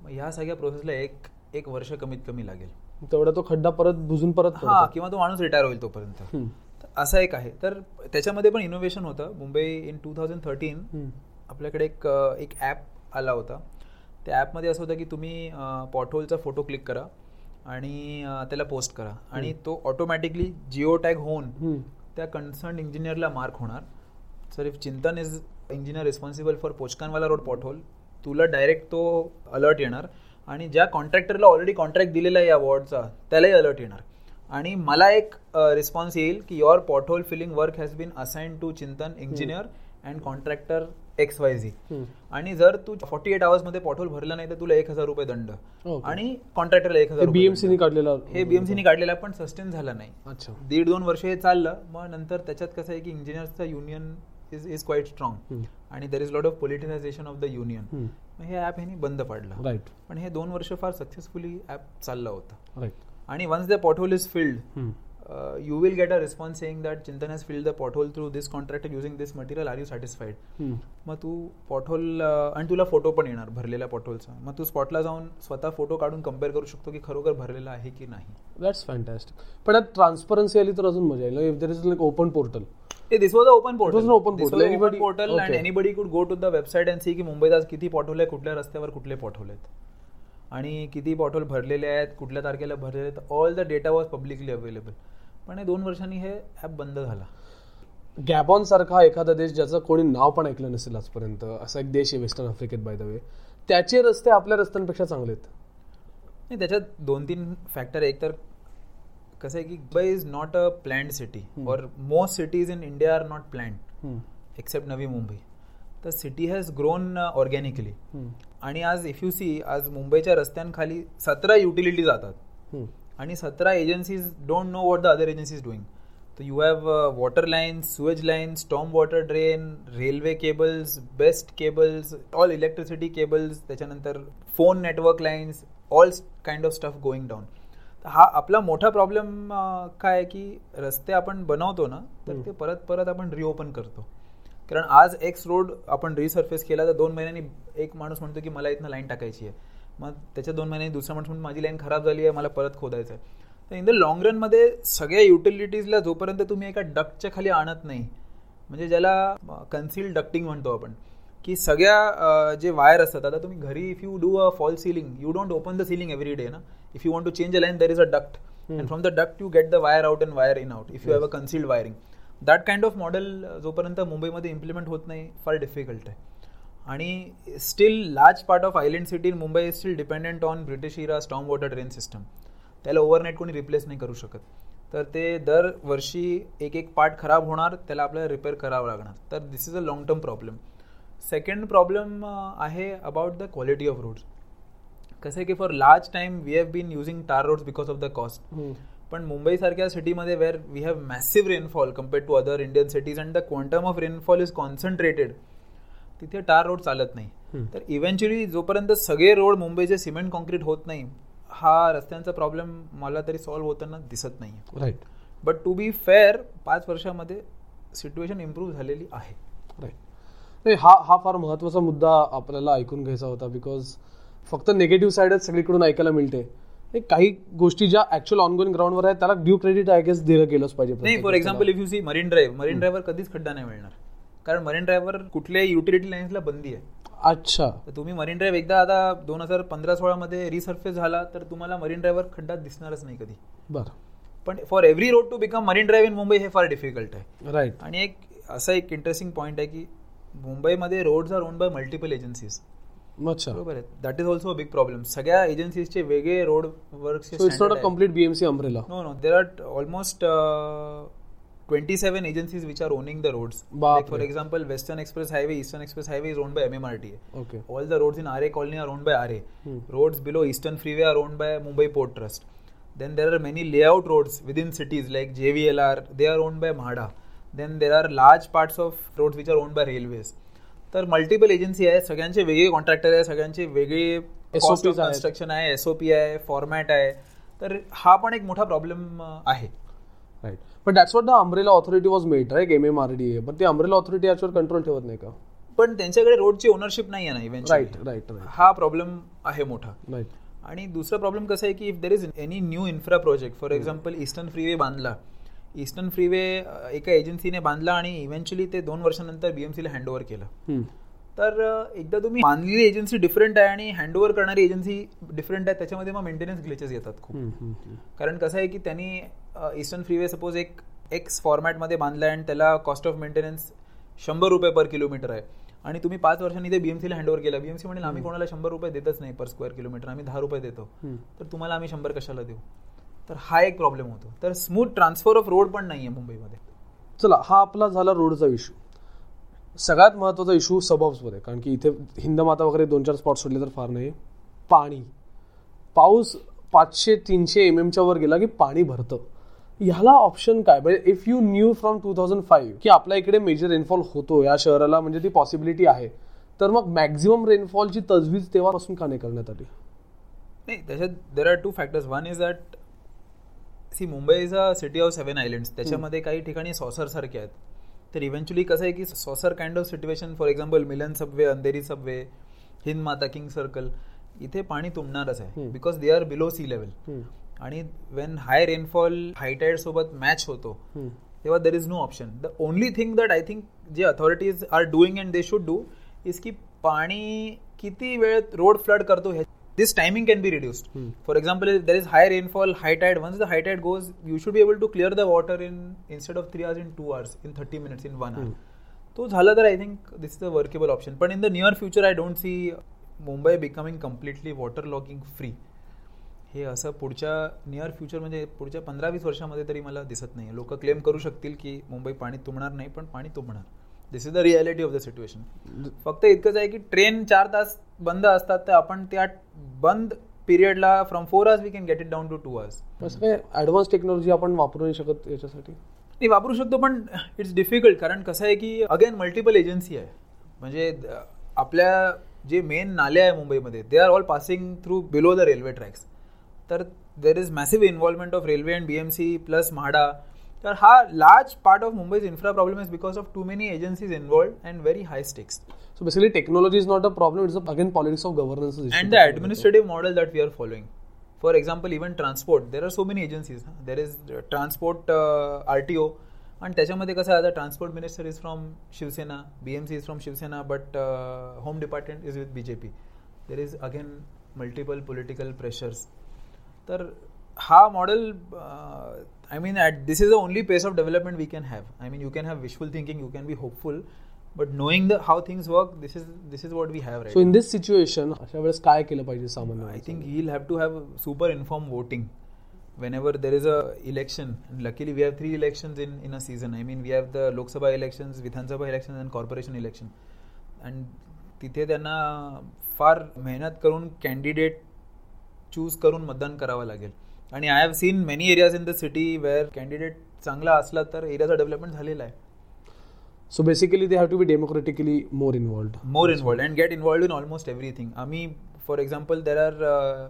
मग ह्या सगळ्या प्रोसेसला एक एक वर्ष कमीत कमी लागेल. तेवढा तो खड्डा परत बुजून परत हा. किंवा तो माणूस रिटायर होईल तोपर्यंत. असं एक आहे. तर त्याच्यामध्ये पण इनोव्हेशन होतं. Mumbai in two thousand thirteen. आपल्याकडे एक एक ॲप आला होता. त्या ॲपमध्ये असं होतं की तुम्ही पॉटहोलचा फोटो क्लिक करा आणि त्याला पोस्ट करा. आणि तो ऑटोमॅटिकली जिओ टॅग होऊन. त्या कन्सर्न इंजिनियरला मार्क होणार. Sir if Chintan is engineer responsible for Pochkhanwala road pothole तुला डायरेक्ट तो अलर्ट येणार. आणि ज्या कॉन्ट्रॅक्टरला ऑलरेडी कॉन्ट्रॅक्ट दिलेला आहे या वॉर्डचा त्यालाही अलर्ट येणार. आणि मला एक रिस्पॉन्स येईल की your pothole filling work has been assign to Chintan engineer and contractor X Y Z. आणि जर तू फॉर्टी एटमध्ये पॉटहोल भरला नाही तर तुला एक हजार रुपये दंड. आणि कॉन्ट्रॅक्टरला एक हजार रुपये बीएमसी ने दंड. काढलेला हे बीएमसीने काढलेला पण सस्टेन झाला नाही. अच्छा. दीड दोन वर्ष हे चाललं मग नंतर त्याच्यात कसं आहे की इंजिनियर्सचा union is is quite strong. आणि there is lot of politicization of the union हे ॲप ह्यांनी बंद पाडलं. राईट पण हे दोन वर्ष फार सक्सेसफुली ॲप चाललं होतं. राईट आणि once the pothole is filled hmm. You will get a response saying that Chintan has filled the pothole through this contractor using this material are you satisfied hmm. मग तू pothole आणि तुला photo पण येणार भरलेल्या पॉटहोलचा मग तू स्पॉटला जाऊन स्वतः फोटो काढून कंपेअर करू शकतो की खरोखर भरलेला आहे की नाही. दॅट्स फॅन्टॅस्टिक पण यात ट्रान्सपरन्सी आली तर अजून मजा येईल. If there is like open portal this was open portal open portal. Anybody- portal and. Anybody could go to the website and see की मुंबईत आज किती पॉटहोल आहे कुठल्या रस्त्यावर कुठले पॉटहोल आहेत. आणि किती पॉटहोल भरलेले आहेत कुठल्या तारखेला भरलेले आहेत. All the data was publicly available पण हे दोन वर्षांनी हे ॲप बंद झाला. गॅबॉन सारखा एखादा देश ज्याचं कोणी नाव पण ऐकलं नसेल आजपर्यंत असा एक देश आहे वेस्टर्न आफ्रिकेत बाय द वे त्याचे रस्ते आपल्या रस्त्यांपेक्षा चांगले आहेत. नाही त्याच्यात दोन तीन फॅक्टर एक तर कसं आहे की Mumbai is not a planned city और most cities in India are not planned. Except Navi Mumbai. तर सिटी हॅज ग्रोन ऑर्गॅनिकली. आणि आज इफ यू सी आज मुंबईच्या रस्त्यांखाली सतरा युटिलिटी जातात. आणि सतरा agencies don't know what the other agencies doing तर you have water lines sewage lines storm water drain railway cables BEST cables all electricity cables त्याच्यानंतर phone network lines all kind of stuff going down हा आपला मोठा problem काय आहे की रस्ते आपण बनवतो ना तर ते परत परत आपण रिओपन करतो. कारण आज एक्स रोड आपण रिसर्फेस केला तर दोन महिन्यांनी एक माणूस म्हणतो की मला इथनं लाईन टाकायची आहे. मग त्याच्या दोन महिन्यांनी दुसरा माणूस म्हणतो माझी लाईन खराब झाली आहे मला परत खोदायचं आहे. तर इन द लॉंग रनमध्ये सगळ्या युटिलिटीजला जोपर्यंत तुम्ही एका डक्टच्या खाली आणत नाही म्हणजे ज्याला कन्सिल डक्टिंग म्हणतो आपण की सगळ्या जे वायर असतात आता तुम्ही घरी if you do a fall ceiling you don't open the ceiling every day ना? If you want to change a line there is a duct and from the duct you get the wire out and wire in out if you have a concealed wiring that kind of model जोपर्यंत मुंबईमध्ये implement होत नाही फार difficult आहे. आणि still large part of island city in Mumbai is still dependent on British era storm water drain system त्याला overnight कोणी replace नाही करू शकत. तर ते दरवर्षी एक एक पार्ट खराब होणार त्याला आपल्याला रिपेअर करावं लागणार. तर this is a long term problem second problem आहे about the quality of roads कसं आहे की for large time we have been using tar roads because of the cost. पण मुंबईसारख्या सिटीमध्ये where we have massive rainfall compared to other Indian cities and the quantum of rainfall is concentrated तिथे tar road चालत नाही. तर eventually जोपर्यंत सगळे road मुंबईचे सिमेंट कॉन्क्रीट होत नाही हा रस्त्यांचा प्रॉब्लेम मला तरी सॉल्व्ह होताना दिसत नाही right but to be fair पाच वर्षामध्ये सिच्युएशन इम्प्रूव्ह झालेली आहे. राईट नाही हा हा फार महत्त्वाचा मुद्दा आपल्याला ऐकून घ्यायचा होता बिकॉज फक्त निगेटिव्ह साईडच सगळीकडून ऐकायला मिळते. हे काही गोष्टी ज्या ऍक्च्युअल ऑनगोईंग ग्राउंडवर आहेत त्याला ड्यू क्रेडिट आय गेस दिलं गेलंच पाहिजे नाही for example. If you see Marine Drive Marine ड्राईव्हवर कधीच खड्डा नाही मिळणार. कारण मरीन ड्राईव्हवर कुठल्याही युटिलिटी लाईन्सला बंदी आहे. अच्छा. तर तुम्ही मरीन ड्राईव्ह एकदा आता दोन हजार पंधरा सोळामध्ये रिसर्फेस झाला तर तुम्हाला मरीन ड्राईव्हवर खड्डा दिसणारच नाही कधी. बरं. पण for every road to become Marine Drive in Mumbai हे फार डिफिकल्ट आहे. राईट आणि एक असा एक इंटरेस्टिंग पॉईंट आहे की मुंबईमध्ये roads are owned by multiple agencies अच्छा. बरोबर आहे. That is also big problem सगळ्या एजन्सीजचे वेगळे road a complete BMC umbrella no. There are almost uh, 27 agencies which are owning the roads. Like for example, Western Express Highway, Eastern Express Highway is owned by MMRTA. Okay All the roads in RA Colony are owned by RA. Hmm. Roads below Eastern Freeway are owned by Mumbai Port Trust. Then there are many layout roads within cities like JVLR. They are owned by MHADA. Then there are large parts of roads which are owned by railways. तर multiple agency आहे सगळ्यांचे वेगळे contractor आहे सगळ्यांचे वेगळे. Construction आहे SOP आहे format आहे तर हा पण एक मोठा प्रॉब्लेम आहे पण that's what the umbrella authority was made right M M R D A पण ती अम्ब्रेला ऑथॉरिटी याच्यावर कंट्रोल ठेवत नाही का? पण त्यांच्याकडे रोडची ओनरशिप नाही आहे ना राईट इव्हेंट राईट राईट हा प्रॉब्लेम आहे मोठा. राईट आणि दुसरा प्रॉब्लेम कसं आहे की if there is any new infra project for example Eastern Freeway बांधला. ईस्टर्न फ्रीवे एका एजन्सीने बांधला आणि इव्हेंच्युअली ते दोन वर्षानंतर बीएमसीला हँडओव्हर केलं. तर एकदा तुम्ही बांधलेली एजन्सी डिफरंट आहे आणि हँडओव्हर करणारी एजन्सी डिफरंट आहे त्याच्यामध्ये मग मेंटेनन्स ग्लिचेस येतात खूप. कारण कसं आहे की त्यांनी ईस्टर्न फ्रीवे सपोज एक एक्स फॉर्मॅटमध्ये बांधला आणि त्याला कॉस्ट ऑफ मेंटेनन्स शंभर रुपये पर किलोमीटर आहे. आणि तुम्ही पाच वर्षांनी ते बीएमसीला हँडओव्हर केलं. बीएमसी म्हणेल आम्ही कोणाला शंभर रुपये देतच नाही पर स्क्वेअर किलोमीटर आम्ही दहा रुपये देतो. तर तुम्हाला आम्ही शंभर कशाला देऊ? तर हा एक प्रॉब्लेम होतो. तर स्मूथ ट्रान्सफर ऑफ रोड पण नाही आहे मुंबईमध्ये. चला हा आपला झाला रोडचा इश्यू सगळ्यात महत्त्वाचा इश्यू सबॉब्समध्ये कारण की इथे हिंदमाता वगैरे दोन चार स्पॉट सोडले तर फार नाही. पाणी. पाऊस पाचशे तीनशे एम एमच्या वर गेला की पाणी भरतं. ह्याला ऑप्शन काय? म्हणजे if you knew from two thousand five की आपल्या इकडे मेजर रेनफॉल होतो या शहराला म्हणजे ती पॉसिबिलिटी आहे तर मग मॅक्झिमम रेनफॉलची तजवीज तेव्हापासून का नाही करण्यात आली नाही त्याच्यात there are two factors one is that see Mumbai is a city of seven islands त्याच्यामध्ये काही ठिकाणी सॉसर सारखे आहेत. तर इव्हेंच्युअली कसं आहे की saucer kind of situation for example Milan subway Andheri subway Hind Mata King Circle इथे पाणी तुंबणारच आहे. Because they are below sea level आणि when high rainfall high tide सोबत मॅच होतो तेव्हा there is no option the only thing that I think जे authorities are doing and they should do is की पाणी किती वेळ रोड फ्लड करतो हे this timing can be reduced for example there is high rainfall high tide once the high tide goes you should be able to clear the water in instead of three hours in two hours in thirty minutes in one hour तो झाला तर I think this is a workable option पण in the near future I don't see Mumbai becoming completely water logging free हे असं पुढच्या near future म्हणजे पुढच्या पंधरा वीस वर्षामध्ये तरी मला दिसत नाही लोक क्लेम करू शकतील की मुंबई पाणी तुंबणार नाही पण पाणी तुंबणार. This is the reality of the situation फक्त इतकंच आहे की ट्रेन चार तास बंद असतात तर आपण त्या बंद पिरियडला from four hours we can get it down to two hours असं काय ॲडव्हान्स टेक्नॉलॉजी आपण वापरू नाही शकत याच्यासाठी? नाही वापरू शकतो पण इट्स डिफिकल्ट कारण कसं आहे की अगेन मल्टिपल एजन्सी आहे. म्हणजे आपल्या जे मेन नाले आहे मुंबईमध्ये they are all passing through below the railway tracks तर there is massive involvement of railway and B M C plus MHADA तर हा large part of Mumbai's infra problem is because of too many agencies involved and very high stakes So basically, technology is not a problem. It's a, again politics of governance. issue. and the administrative model that we are following. For example, even transport, there are so many agencies. huh? There is uh, transport uh, RTO, आणि त्याच्यामध्ये कसं आहे आता transport minister is from Shiv Sena B M C is from Shiv Sena but home department is with B J P there is again multiple political pressures तर हा model I mean at this is the only pace of development we can have I mean you can have wishful thinking you can be hopeful but knowing the how things work this is this is what we have so in this situation अशा वेळेस काय केलं पाहिजे सामान्य I think he will have to have super inform voting whenever there is a election luckily we have three election in in a season I mean we have the Lok Sabha election Vidhan Sabha election and corporation election and तिथे त्यांना फार मेहनत करून candidate choose करून मतदान करावं लागेल. आणि I have seen many areas in the city where candidate चांगला असला तर एरियाचा डेव्हलपमेंट झालेला आहे. So basically they have to be democratically more involved more involved and get involved in almost everything आम्ही for example there are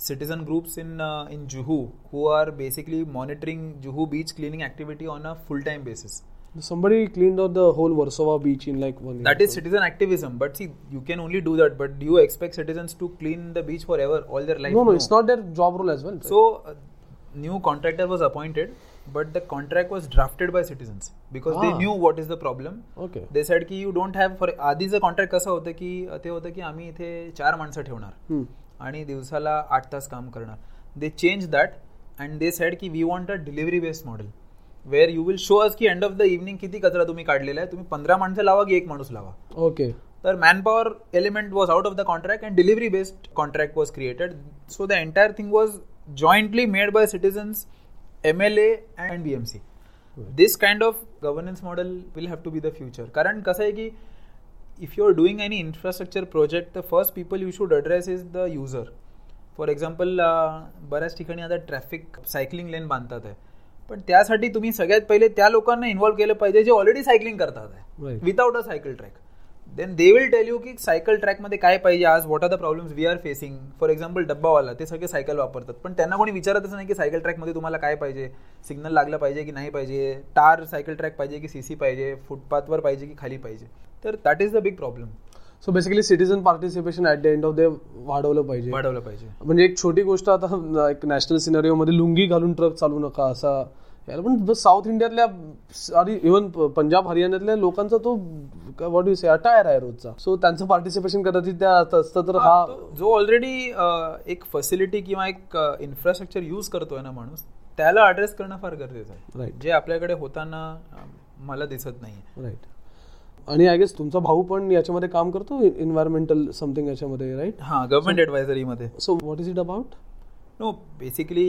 citizen groups in in Juhu who are basically monitoring Juhu beach cleaning activity on a full time basis Somebody cleaned out the whole Warsaw beach in like one year. That is citizen activism. But see, you can only do that. But do you expect citizens to clean the beach forever, all their life? No, no, it's not their job role as well. right? So, uh, new contractor was appointed, but the contract was drafted by citizens because they Ah. knew what is the problem. Okay. They said की you don't have for आधीचं contract कसं होतं की ते होतं की आम्ही इथे चार माणसं ठेवणार Hmm. आणि दिवसाला आठ तास काम करणार they change that and they said की we want a delivery based model where you will show us की एंड ऑफ द इव्हनिंग किती कचरा तुम्ही काढलेला आहे. तुम्ही पंधरा माणसं लावा की एक माणूस लावा. Okay. तर manpower element was out of the contract and delivery based contract was created so the entire thing was jointly made by citizens M L A and B M C this kind of governance model will have to be the future कारण कसं आहे की if you are doing any infrastructure project the first people you should address is the user for example बऱ्याच ठिकाणी आता traffic cycling लेन बांधतात आहे. पण त्यासाठी तुम्ही सगळ्यात पहिले त्या लोकांना इन्व्हॉल्व केलं पाहिजे जे ऑलरेडी सायकलिंग करतात. Without a cycle track then they will tell you की सायकल ट्रॅकमध्ये काय पाहिजे आज what are the problems we are facing for example dabbawala ते सगळे सायकल वापरतात. पण त्यांना कोणी विचारतच नाही की सायकल ट्रॅकमध्ये तुम्हाला काय पाहिजे? सिग्नल लागलं पाहिजे की नाही पाहिजे? टार सायकल ट्रॅक पाहिजे की सी सी पाहिजे? फुटपाथवर पाहिजे की खाली पाहिजे? तर that is the big problem so basically citizen participation at the end of day वाढवलं पाहिजे. वाढवलं पाहिजे. म्हणजे एक छोटी गोष्ट आता एक नॅशनल सिनारिओ मध्ये लुंगी घालून ट्रक चालू नका असा याला पण साऊथ इंडियातल्या आणि इव्हन पंजाब हरियाणातल्या लोकांचा तो वॉट यू से अटायर आहे रोजचा. सो त्यांचं पार्टिसिपेशन कदाचित त्या असतं तर हा जो ऑलरेडी एक फॅसिलिटी किंवा एक इन्फ्रास्ट्रक्चर यूज करतोय ना माणूस त्याला अड्रेस करणं फार गरजेचं आहे. राईट जे आपल्याकडे होताना मला दिसत नाही राईट आणि आय गेस तुमचा भाऊ पण याच्यामध्ये काम करतो एन्व्हायरमेंटल समथिंग याच्यामध्ये राईट हा government ऍडवायझरीमध्ये so what is it about no basically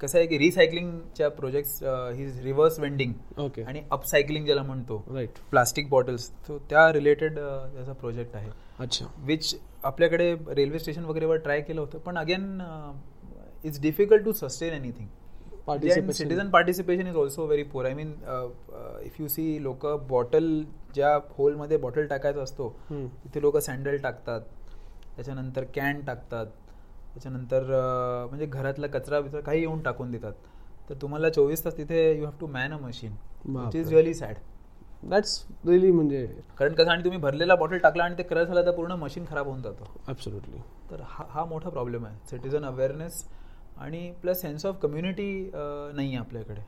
कसं आहे की रिसायकलिंगच्या project his reverse vending okay आणि अपसायकलिंग ज्याला म्हणतो राईट प्लास्टिक बॉटल्स तो त्या रिलेटेड त्याचा प्रोजेक्ट आहे. अच्छा. विच आपल्याकडे रेल्वे स्टेशन वगैरेवर ट्राय केलं होतं पण again it's difficult to sustain anything citizen participation is also very poor I mean if you see लोक बॉटल ज्या होलमध्ये बॉटल टाकायचा असतो तिथे लोक सँडल टाकतात त्याच्यानंतर कॅन टाकतात त्याच्यानंतर म्हणजे घरातला कचरा बिचरा काही येऊन टाकून देतात. तर तुम्हाला चोवीस तास तिथे you have to man a machine which is really sad that's really म्हणजे कारण कसं आणि तुम्ही भरलेला बॉटल टाकला आणि ते क्रश झाला तर पूर्ण मशीन खराब होऊन जातं. ॲब्सोल्युटली तर हा हा मोठा प्रॉब्लेम आहे. सिटीजन अवेअरनेस आणि प्लस सेन्स ऑफ कम्युनिटी नाही आहे आपल्याकडे.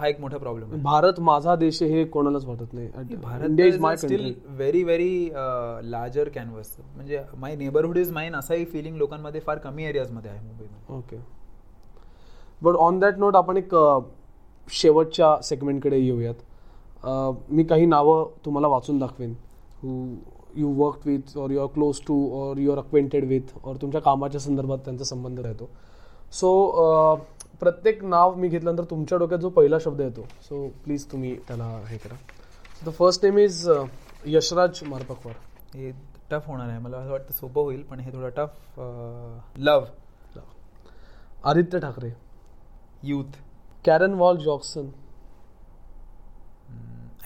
हा एक मोठा प्रॉब्लेम आहे. भारत माझा देश हे कोणालाच वाटत नाही. Bharat still very very larger canvas म्हणजे माय नेबरहुड इज माईन असाही फिलिंग लोकांमध्ये फार कमी एरियाजमध्ये आहे मुंबईमध्ये. Okay but on that note आपण एक अ, शेवटच्या सेगमेंटकडे येऊयात. अ, मी काही नावं तुम्हाला वाचून दाखवेन. Who you work with or you are close to or you are acquainted with or तुमच्या कामाच्या संदर्भात त्यांचा संबंध राहतो. सो प्रत्येक नाव मी घेतल्यानंतर तुमच्या डोक्यात जो पहिला शब्द येतो सो प्लीज तुम्ही त्याला हे करा. The first name is Yashraj Marapakwar हे टफ होणार आहे. मला असं वाटतं सोपं होईल पण हे थोडं tough love Aaditya Thackeray. Youth कॅरन वॉल जॉक्सन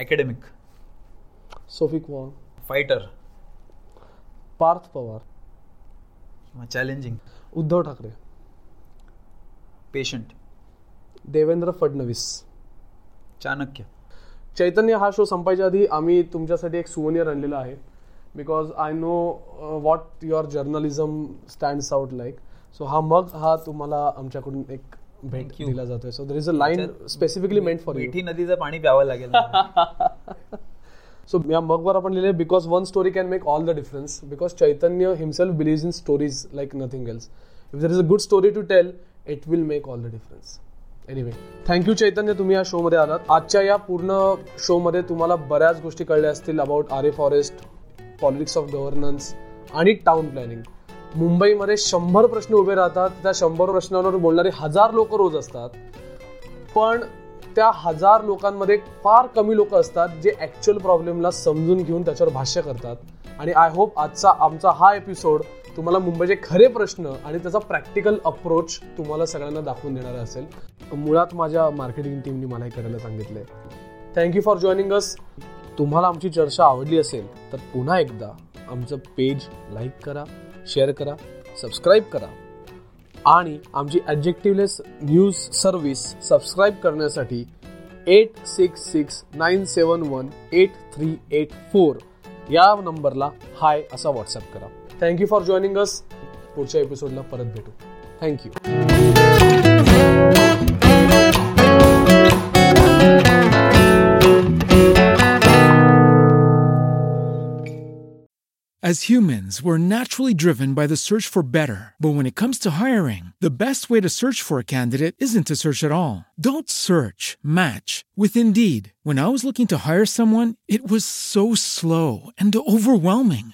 अकॅडमिक सोफिक wall fighter Parth Pawar challenging Uddhav Thackeray patient Devendra Fadnavis. Chanakya. Chaitanya हा शो संपायच्या आधी आम्ही तुमच्यासाठी एक सुवनियर आणलेला आहे. Because I know what your journalism stands out like so हा मग हा तुम्हाला आमच्याकडून एक भेट. दिला जातोय. So there is a line specifically meant for you Mithi नदीचं पाणी प्यावं लागेल सो या मगवर आपण लिहिले because one story can make all the difference because Chaitanya himself believe in stories like nothing else if there is a good story to tell it will make all the difference anyway thank you Chaitanya तुम्ही या शोमध्ये आलात. आजच्या या पूर्ण शोमध्ये तुम्हाला बऱ्याच गोष्टी कळल्या असतील about Aarey forest politics of governance आणि टाउन प्लॅनिंग मुंबईमध्ये शंभर प्रश्न उभे राहतात. त्या शंभर प्रश्नांवर बोलणारे हजार लोक रोज असतात. पण त्या हजार लोकांमध्ये फार कमी लोक असतात जे ॲक्च्युअल प्रॉब्लेमला समजून घेऊन त्याच्यावर भाष्य करतात. आणि आय होप आजचा आमचा हा एपिसोड तुम्हाला मुंबईचे खरे प्रश्न आणि त्याचा प्रॅक्टिकल अप्रोच तुम्हाला सगळ्यांना दाखवून देणारा असेल. मुळात माझ्या मार्केटिंग टीमनी मला हे करायला सांगितलंय. थँक्यू फॉर जॉईनिंग अस तुम्हाला आमची चर्चा आवडली असेल तर पुन्हा एकदा आमचं पेज लाईक करा शेअर करा सबस्क्राईब करा. आणि आमची ॲडजेक्टिव्हलेस न्यूज सर्व्हिस सबस्क्राईब करण्यासाठी eight six six nine seven one eight three eight four या नंबरला हाय असा व्हॉट्सअप करा. थँक्यू फॉर जॉईनिंग अस पुढच्या एपिसोडला परत भेटू thank you As humans, we're naturally driven by the search for better. But when it comes to hiring, the best way to search for a candidate isn't to search at all. Don't search, match with Indeed. When I was looking to hire someone, it was so slow and overwhelming.